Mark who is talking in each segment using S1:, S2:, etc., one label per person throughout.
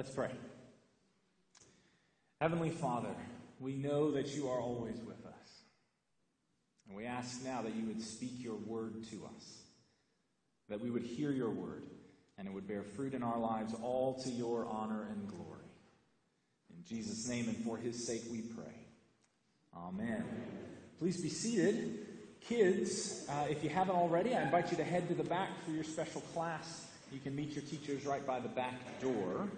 S1: Let's pray. Heavenly Father, we know that you are always with us. And we ask now that you would speak your word to us, that we would hear your word, and it would bear fruit in our lives, all to your honor and glory. In Jesus' name and for his sake we pray. Amen. Please be seated. Kids, uh, if you haven't already, I invite you to head to the back for your special class. You can meet your teachers right by the back door.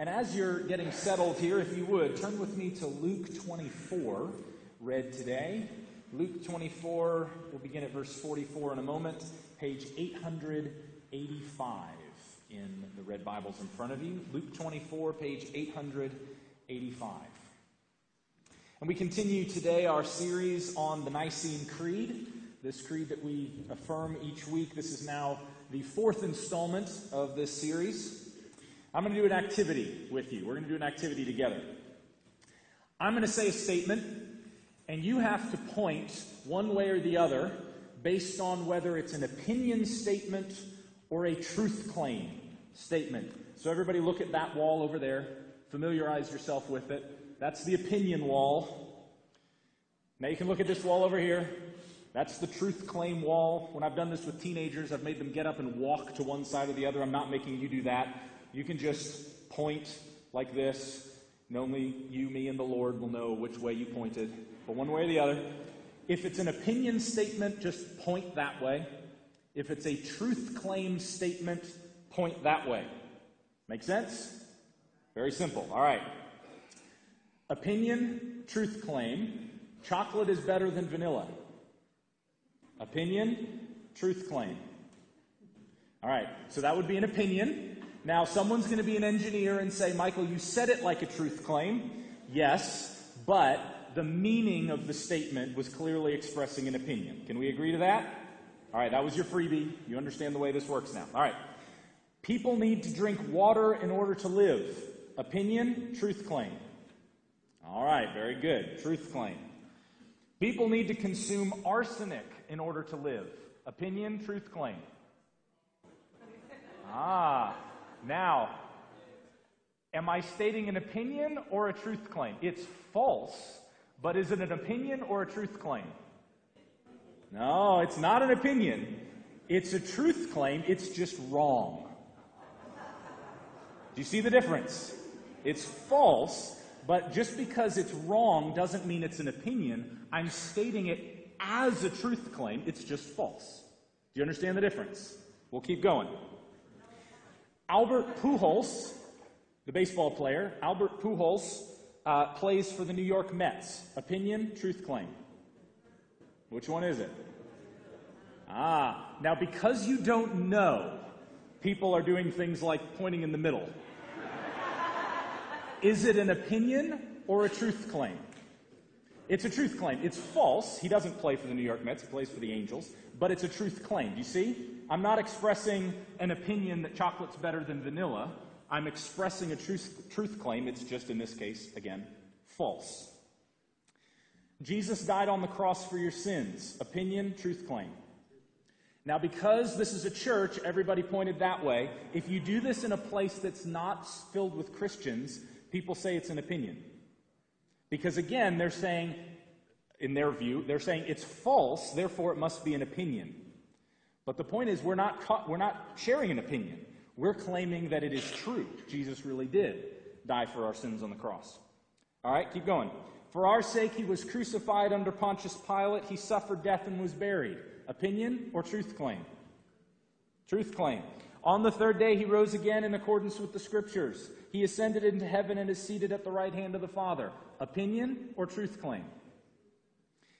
S1: And as you're getting settled here, if you would, turn with me to Luke 24, read today. Luke 24, we'll begin at verse 44 in a moment, page 885 in the red Bibles in front of you. Luke 24, page 885. And we continue today our series on the Nicene Creed, this creed that we affirm each week. This is now the fourth installment of this series. I'm going to do an activity with you. We're going to do an activity together. I'm going to say a statement, and you have to point one way or the other based on whether it's an opinion statement or a truth claim statement. So, everybody, look at that wall over there. Familiarize yourself with it. That's the opinion wall. Now, you can look at this wall over here. That's the truth claim wall. When I've done this with teenagers, I've made them get up and walk to one side or the other. I'm not making you do that. You can just point like this, and only you, me, and the Lord will know which way you pointed, but one way or the other. If it's an opinion statement, just point that way. If it's a truth claim statement, point that way. Make sense? Very simple. All right. Opinion, truth claim. Chocolate is better than vanilla. Opinion, truth claim. All right. So that would be an opinion. Now, someone's going to be an engineer and say, Michael, you said it like a truth claim. Yes, but the meaning of the statement was clearly expressing an opinion. Can we agree to that? All right, that was your freebie. You understand the way this works now. All right. People need to drink water in order to live. Opinion, truth claim. All right, very good. Truth claim. People need to consume arsenic in order to live. Opinion, truth claim. Ah, now, am I stating an opinion or a truth claim? It's false, but is it an opinion or a truth claim? No, it's not an opinion. It's a truth claim. It's just wrong. Do you see the difference? It's false, but just because it's wrong doesn't mean it's an opinion. I'm stating it as a truth claim. It's just false. Do you understand the difference? We'll keep going. Albert Pujols, the baseball player, Albert Pujols, uh, plays for the New York Mets. Opinion, truth claim. Which one is it? Ah, now because you don't know, people are doing things like pointing in the middle. is it an opinion or a truth claim? It's a truth claim. It's false. He doesn't play for the New York Mets, he plays for the Angels, but it's a truth claim. Do you see? I'm not expressing an opinion that chocolate's better than vanilla. I'm expressing a truth, truth claim. It's just, in this case, again, false. Jesus died on the cross for your sins. Opinion, truth claim. Now, because this is a church, everybody pointed that way. If you do this in a place that's not filled with Christians, people say it's an opinion. Because again, they're saying, in their view, they're saying it's false, therefore it must be an opinion. But the point is, we're not, ta- we're not sharing an opinion. We're claiming that it is true. Jesus really did die for our sins on the cross. All right, keep going. For our sake, he was crucified under Pontius Pilate. He suffered death and was buried. Opinion or truth claim? Truth claim. On the third day, he rose again in accordance with the scriptures. He ascended into heaven and is seated at the right hand of the Father. Opinion or truth claim?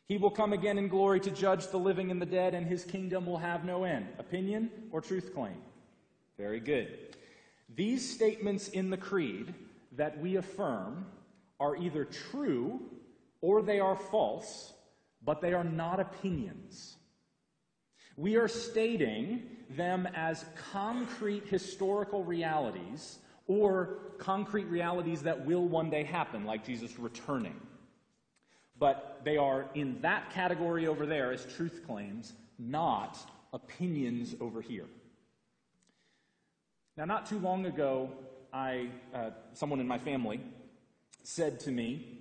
S1: He will come again in glory to judge the living and the dead, and his kingdom will have no end. Opinion or truth claim? Very good. These statements in the Creed that we affirm are either true or they are false, but they are not opinions. We are stating them as concrete historical realities or concrete realities that will one day happen, like Jesus returning but they are in that category over there as truth claims, not opinions over here. Now, not too long ago, I, uh, someone in my family said to me,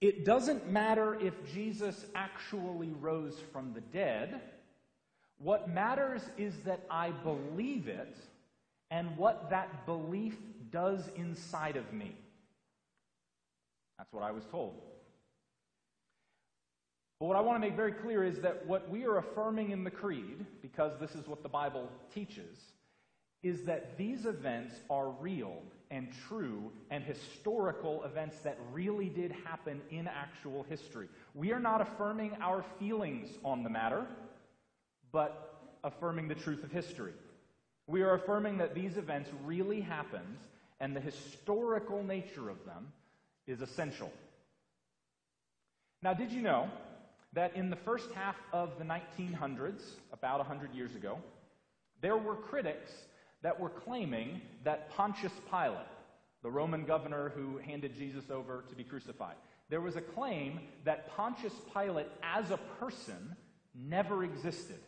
S1: It doesn't matter if Jesus actually rose from the dead. What matters is that I believe it and what that belief does inside of me. That's what I was told. But what I want to make very clear is that what we are affirming in the Creed, because this is what the Bible teaches, is that these events are real and true and historical events that really did happen in actual history. We are not affirming our feelings on the matter, but affirming the truth of history. We are affirming that these events really happened and the historical nature of them is essential. Now, did you know that in the first half of the 1900s, about 100 years ago, there were critics that were claiming that Pontius Pilate, the Roman governor who handed Jesus over to be crucified, there was a claim that Pontius Pilate as a person never existed.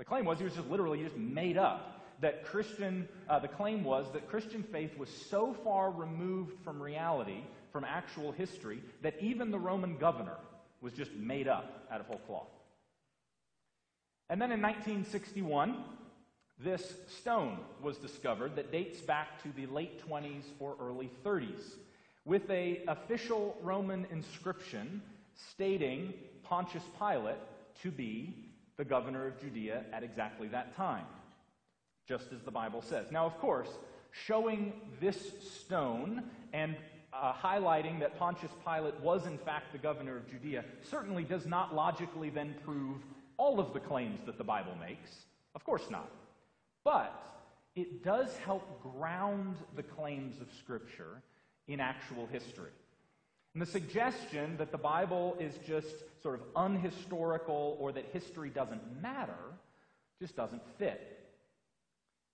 S1: The claim was he was just literally just made up. That Christian, uh, the claim was that Christian faith was so far removed from reality, from actual history, that even the Roman governor was just made up out of whole cloth. And then in 1961, this stone was discovered that dates back to the late 20s or early 30s with a official Roman inscription stating Pontius Pilate to be the governor of Judea at exactly that time, just as the Bible says. Now, of course, showing this stone and uh, highlighting that Pontius Pilate was in fact the governor of Judea certainly does not logically then prove all of the claims that the Bible makes. Of course not. But it does help ground the claims of Scripture in actual history. And the suggestion that the Bible is just sort of unhistorical or that history doesn't matter just doesn't fit.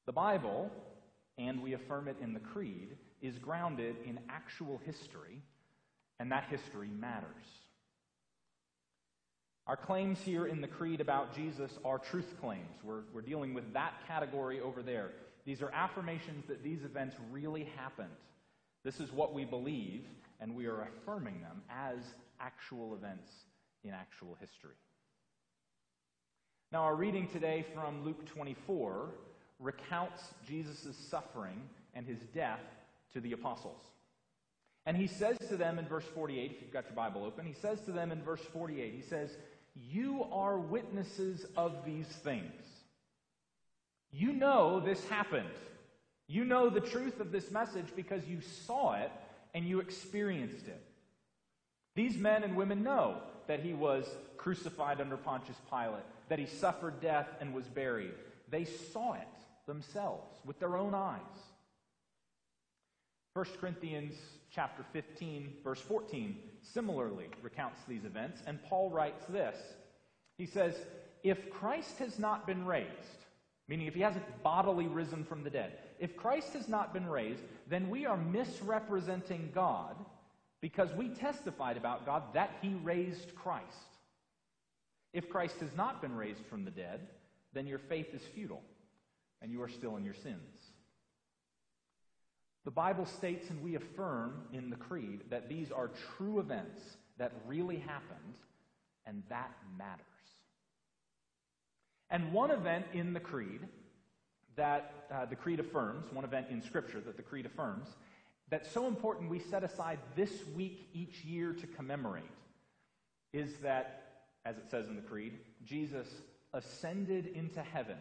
S1: The Bible, and we affirm it in the Creed, is grounded in actual history, and that history matters. Our claims here in the Creed about Jesus are truth claims. We're, we're dealing with that category over there. These are affirmations that these events really happened. This is what we believe, and we are affirming them as actual events in actual history. Now, our reading today from Luke 24 recounts Jesus' suffering and his death to the apostles. And he says to them in verse 48, if you've got your Bible open, he says to them in verse 48, he says, You are witnesses of these things. You know this happened. You know the truth of this message because you saw it and you experienced it. These men and women know that he was crucified under Pontius Pilate, that he suffered death and was buried. They saw it themselves with their own eyes. 1 Corinthians chapter 15 verse 14 similarly recounts these events and Paul writes this. He says, "If Christ has not been raised, meaning if he hasn't bodily risen from the dead, if Christ has not been raised, then we are misrepresenting God because we testified about God that he raised Christ. If Christ has not been raised from the dead, then your faith is futile and you are still in your sins." The Bible states, and we affirm in the Creed, that these are true events that really happened, and that matters. And one event in the Creed that uh, the Creed affirms, one event in Scripture that the Creed affirms, that's so important we set aside this week each year to commemorate, is that, as it says in the Creed, Jesus ascended into heaven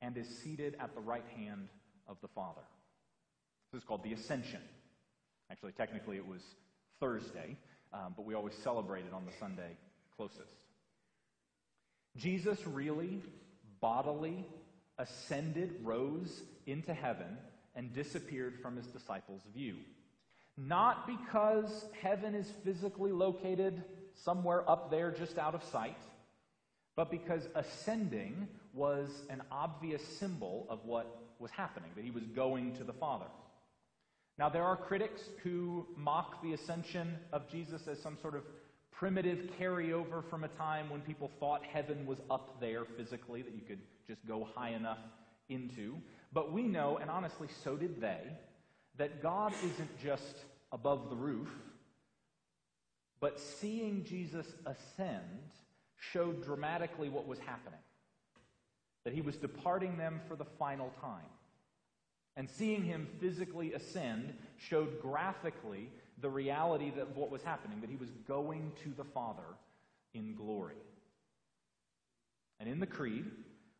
S1: and is seated at the right hand of the Father. This is called the Ascension. Actually, technically, it was Thursday, um, but we always celebrate it on the Sunday closest. Jesus really, bodily, ascended, rose into heaven, and disappeared from his disciples' view. Not because heaven is physically located somewhere up there just out of sight, but because ascending was an obvious symbol of what was happening, that he was going to the Father. Now, there are critics who mock the ascension of Jesus as some sort of primitive carryover from a time when people thought heaven was up there physically, that you could just go high enough into, but we know, and honestly, so did they, that God isn't just above the roof, but seeing Jesus ascend showed dramatically what was happening. That he was departing them for the final time. And seeing him physically ascend showed graphically the reality of what was happening, that he was going to the Father in glory. And in the Creed,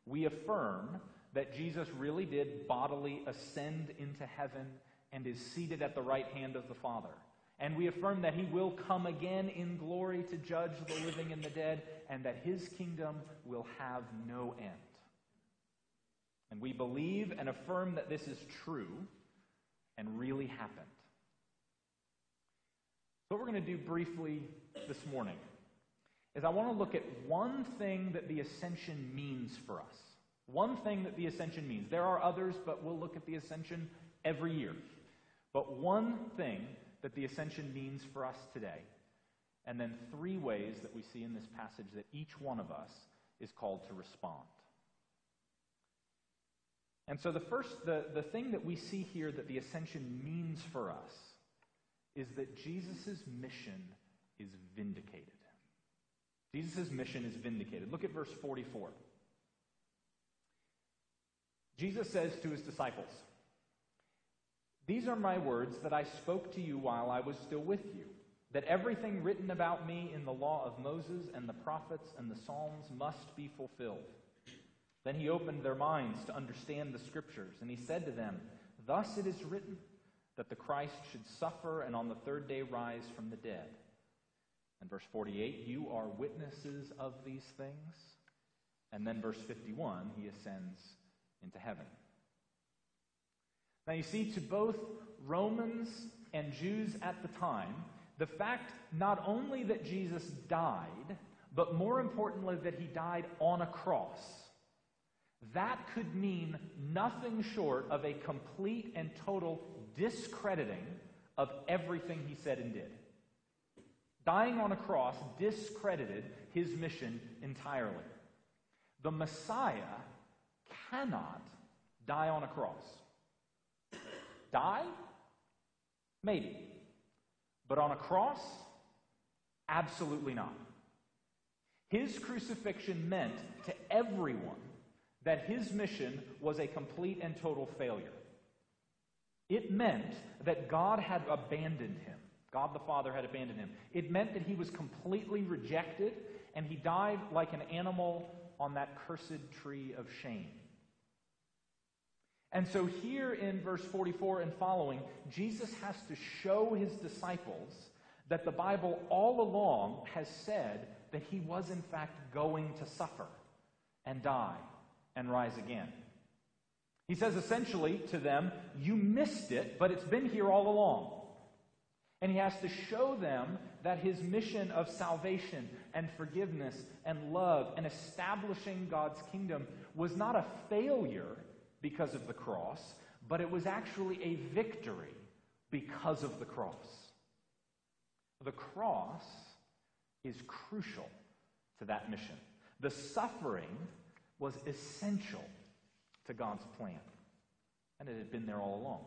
S1: we affirm that Jesus really did bodily ascend into heaven and is seated at the right hand of the Father. And we affirm that he will come again in glory to judge the living and the dead, and that his kingdom will have no end. And we believe and affirm that this is true and really happened. What we're going to do briefly this morning is I want to look at one thing that the ascension means for us. One thing that the ascension means. There are others, but we'll look at the ascension every year. But one thing that the ascension means for us today. And then three ways that we see in this passage that each one of us is called to respond. And so the first, the, the thing that we see here that the ascension means for us is that Jesus' mission is vindicated. Jesus' mission is vindicated. Look at verse 44. Jesus says to his disciples, These are my words that I spoke to you while I was still with you, that everything written about me in the law of Moses and the prophets and the Psalms must be fulfilled. Then he opened their minds to understand the scriptures, and he said to them, Thus it is written that the Christ should suffer and on the third day rise from the dead. And verse 48, you are witnesses of these things. And then verse 51, he ascends into heaven. Now you see, to both Romans and Jews at the time, the fact not only that Jesus died, but more importantly, that he died on a cross, that could mean nothing short of a complete and total discrediting of everything he said and did. Dying on a cross discredited his mission entirely. The Messiah cannot die on a cross. Die? Maybe. But on a cross? Absolutely not. His crucifixion meant to everyone that his mission was a complete and total failure. It meant that God had abandoned him. God the Father had abandoned him. It meant that he was completely rejected and he died like an animal on that cursed tree of shame. And so, here in verse 44 and following, Jesus has to show his disciples that the Bible all along has said that he was, in fact, going to suffer and die and rise again. He says essentially to them, You missed it, but it's been here all along. And he has to show them that his mission of salvation and forgiveness and love and establishing God's kingdom was not a failure because of the cross, but it was actually a victory because of the cross. The cross is crucial to that mission. The suffering was essential to God's plan, and it had been there all along.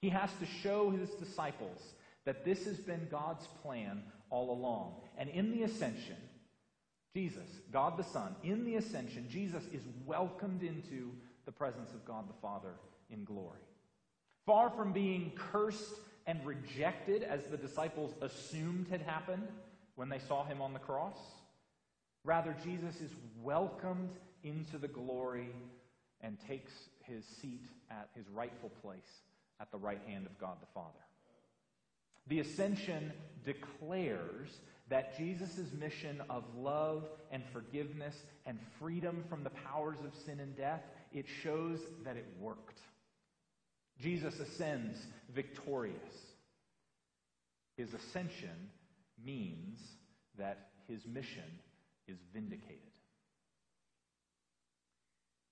S1: He has to show his disciples that this has been God's plan all along. And in the ascension, Jesus, God the Son, in the ascension, Jesus is welcomed into the presence of God the Father in glory. Far from being cursed and rejected as the disciples assumed had happened when they saw him on the cross, rather, Jesus is welcomed into the glory and takes his seat at his rightful place at the right hand of God the Father. The ascension declares that Jesus' mission of love and forgiveness and freedom from the powers of sin and death, it shows that it worked. Jesus ascends victorious. His ascension means that his mission is vindicated.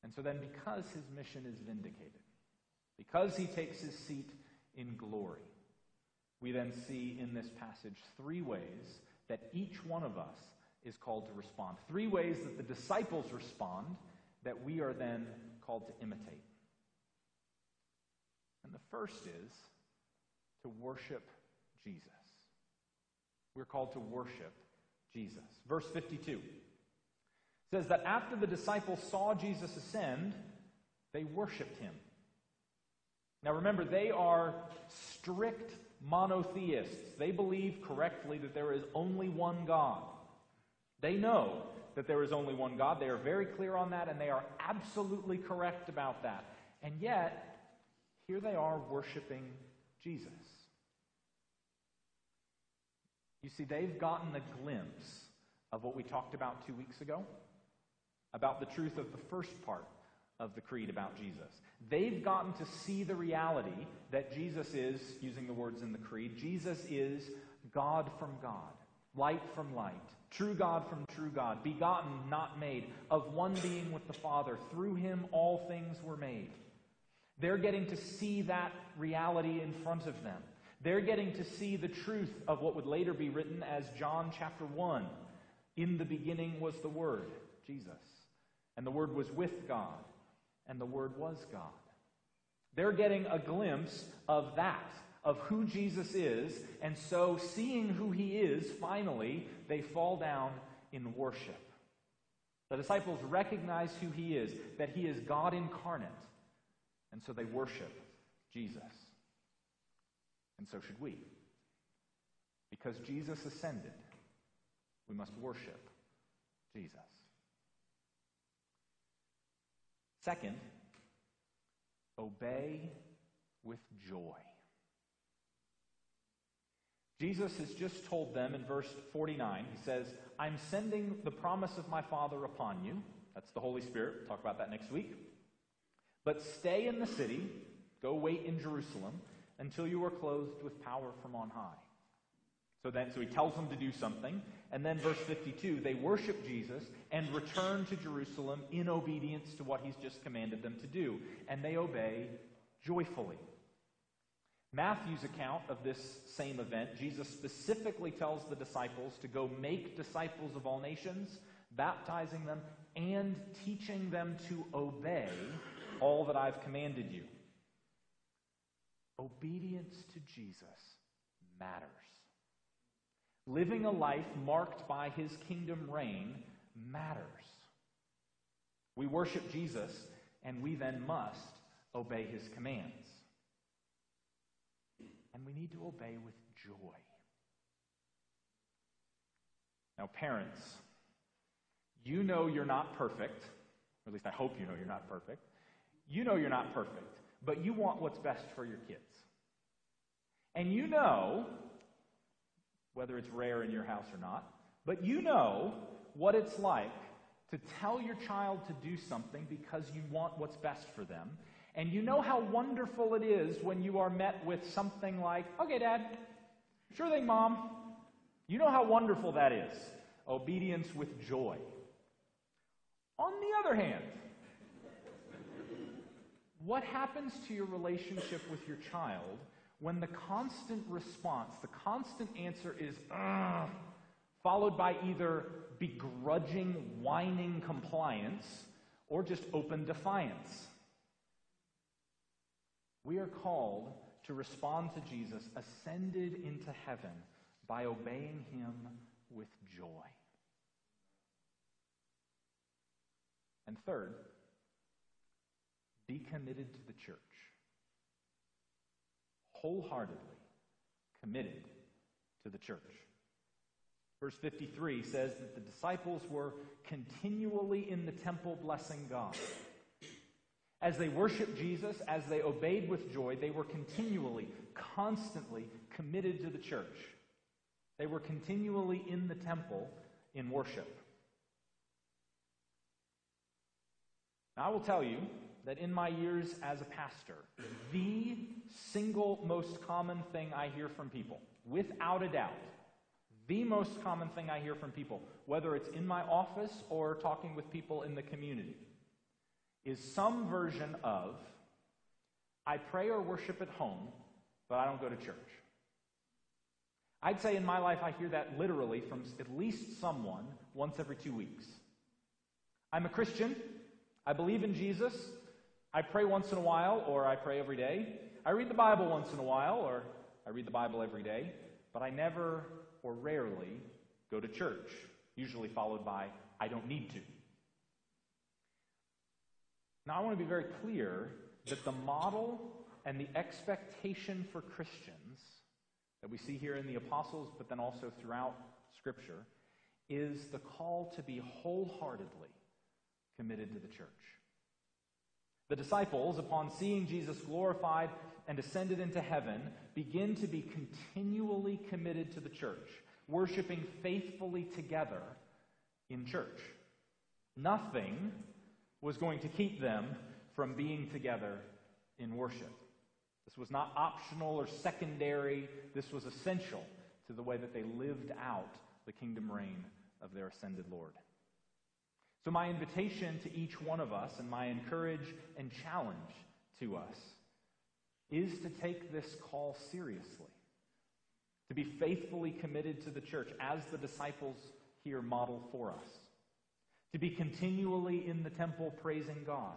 S1: And so then, because his mission is vindicated, because he takes his seat in glory, we then see in this passage three ways that each one of us is called to respond. Three ways that the disciples respond that we are then called to imitate. And the first is to worship Jesus. We're called to worship Jesus. Verse 52 says that after the disciples saw Jesus ascend, they worshiped him. Now remember, they are strict monotheists. They believe correctly that there is only one God. They know that there is only one God. They are very clear on that, and they are absolutely correct about that. And yet, here they are worshiping Jesus. You see, they've gotten a glimpse of what we talked about two weeks ago about the truth of the first part of the creed about Jesus. They've gotten to see the reality that Jesus is, using the words in the creed, Jesus is God from God, light from light, true God from true God, begotten, not made, of one being with the Father. Through him all things were made. They're getting to see that reality in front of them. They're getting to see the truth of what would later be written as John chapter 1. In the beginning was the Word, Jesus. And the Word was with God, and the Word was God. They're getting a glimpse of that, of who Jesus is, and so seeing who he is, finally, they fall down in worship. The disciples recognize who he is, that he is God incarnate, and so they worship Jesus. And so should we. Because Jesus ascended, we must worship Jesus. Second, obey with joy. Jesus has just told them in verse 49, he says, I'm sending the promise of my Father upon you. That's the Holy Spirit. We'll talk about that next week. But stay in the city, go wait in Jerusalem until you are clothed with power from on high. So then, so he tells them to do something. And then verse 52, they worship Jesus and return to Jerusalem in obedience to what he's just commanded them to do. And they obey joyfully. Matthew's account of this same event, Jesus specifically tells the disciples to go make disciples of all nations, baptizing them and teaching them to obey all that I've commanded you. Obedience to Jesus matters. Living a life marked by his kingdom reign matters. We worship Jesus, and we then must obey his commands. And we need to obey with joy. Now, parents, you know you're not perfect, or at least I hope you know you're not perfect. You know you're not perfect, but you want what's best for your kids. And you know whether it's rare in your house or not, but you know what it's like to tell your child to do something because you want what's best for them. And you know how wonderful it is when you are met with something like, okay, Dad, sure thing, Mom. You know how wonderful that is. Obedience with joy. On the other hand, what happens to your relationship with your child when the constant response, the constant answer is, followed by either begrudging, whining compliance or just open defiance. We are called to respond to Jesus ascended into heaven by obeying him with joy. And third, be committed to the church wholeheartedly committed to the church. Verse 53 says that the disciples were continually in the temple blessing God. As they worshiped Jesus, as they obeyed with joy, they were continually, constantly committed to the church. They were continually in the temple in worship. Now, I will tell you that in my years as a pastor, the single most common thing I hear from people, without a doubt, the most common thing I hear from people, whether it's in my office or talking with people in the community, is some version of I pray or worship at home, but I don't go to church. I'd say in my life I hear that literally from at least someone once every two weeks. I'm a Christian. I believe in Jesus, I pray once in a while, or I pray every day. I read the Bible once in a while, or I read the Bible every day. But I never or rarely go to church, usually followed by, I don't need to. Now, I want to be very clear that the model and the expectation for Christians that we see here in the apostles, but then also throughout Scripture, is the call to be wholeheartedly committed to the church. The disciples, upon seeing Jesus glorified and ascended into heaven, begin to be continually committed to the church, worshiping faithfully together in church. Nothing was going to keep them from being together in worship. This was not optional or secondary, this was essential to the way that they lived out the kingdom reign of their ascended Lord. So, my invitation to each one of us and my encourage and challenge to us is to take this call seriously, to be faithfully committed to the church as the disciples here model for us, to be continually in the temple praising God,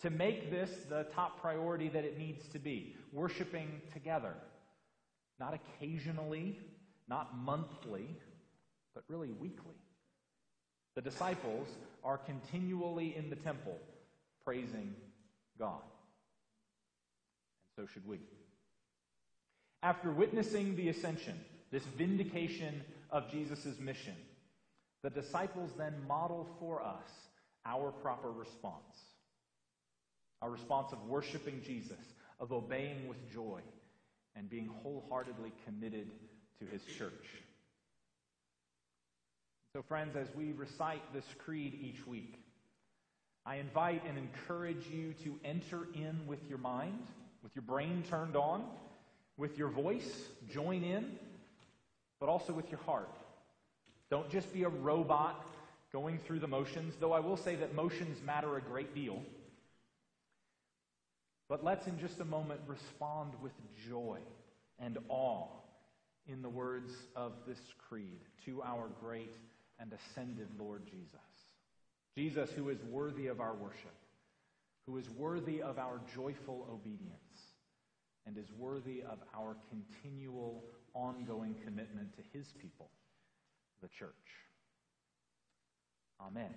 S1: to make this the top priority that it needs to be, worshiping together, not occasionally, not monthly, but really weekly. The disciples are continually in the temple praising God. And so should we. After witnessing the ascension, this vindication of Jesus' mission, the disciples then model for us our proper response. Our response of worshiping Jesus, of obeying with joy, and being wholeheartedly committed to his church. So, friends, as we recite this creed each week, I invite and encourage you to enter in with your mind, with your brain turned on, with your voice, join in, but also with your heart. Don't just be a robot going through the motions, though I will say that motions matter a great deal. But let's in just a moment respond with joy and awe in the words of this creed to our great and ascended Lord Jesus. Jesus, who is worthy of our worship, who is worthy of our joyful obedience, and is worthy of our continual, ongoing commitment to his people, the church. Amen.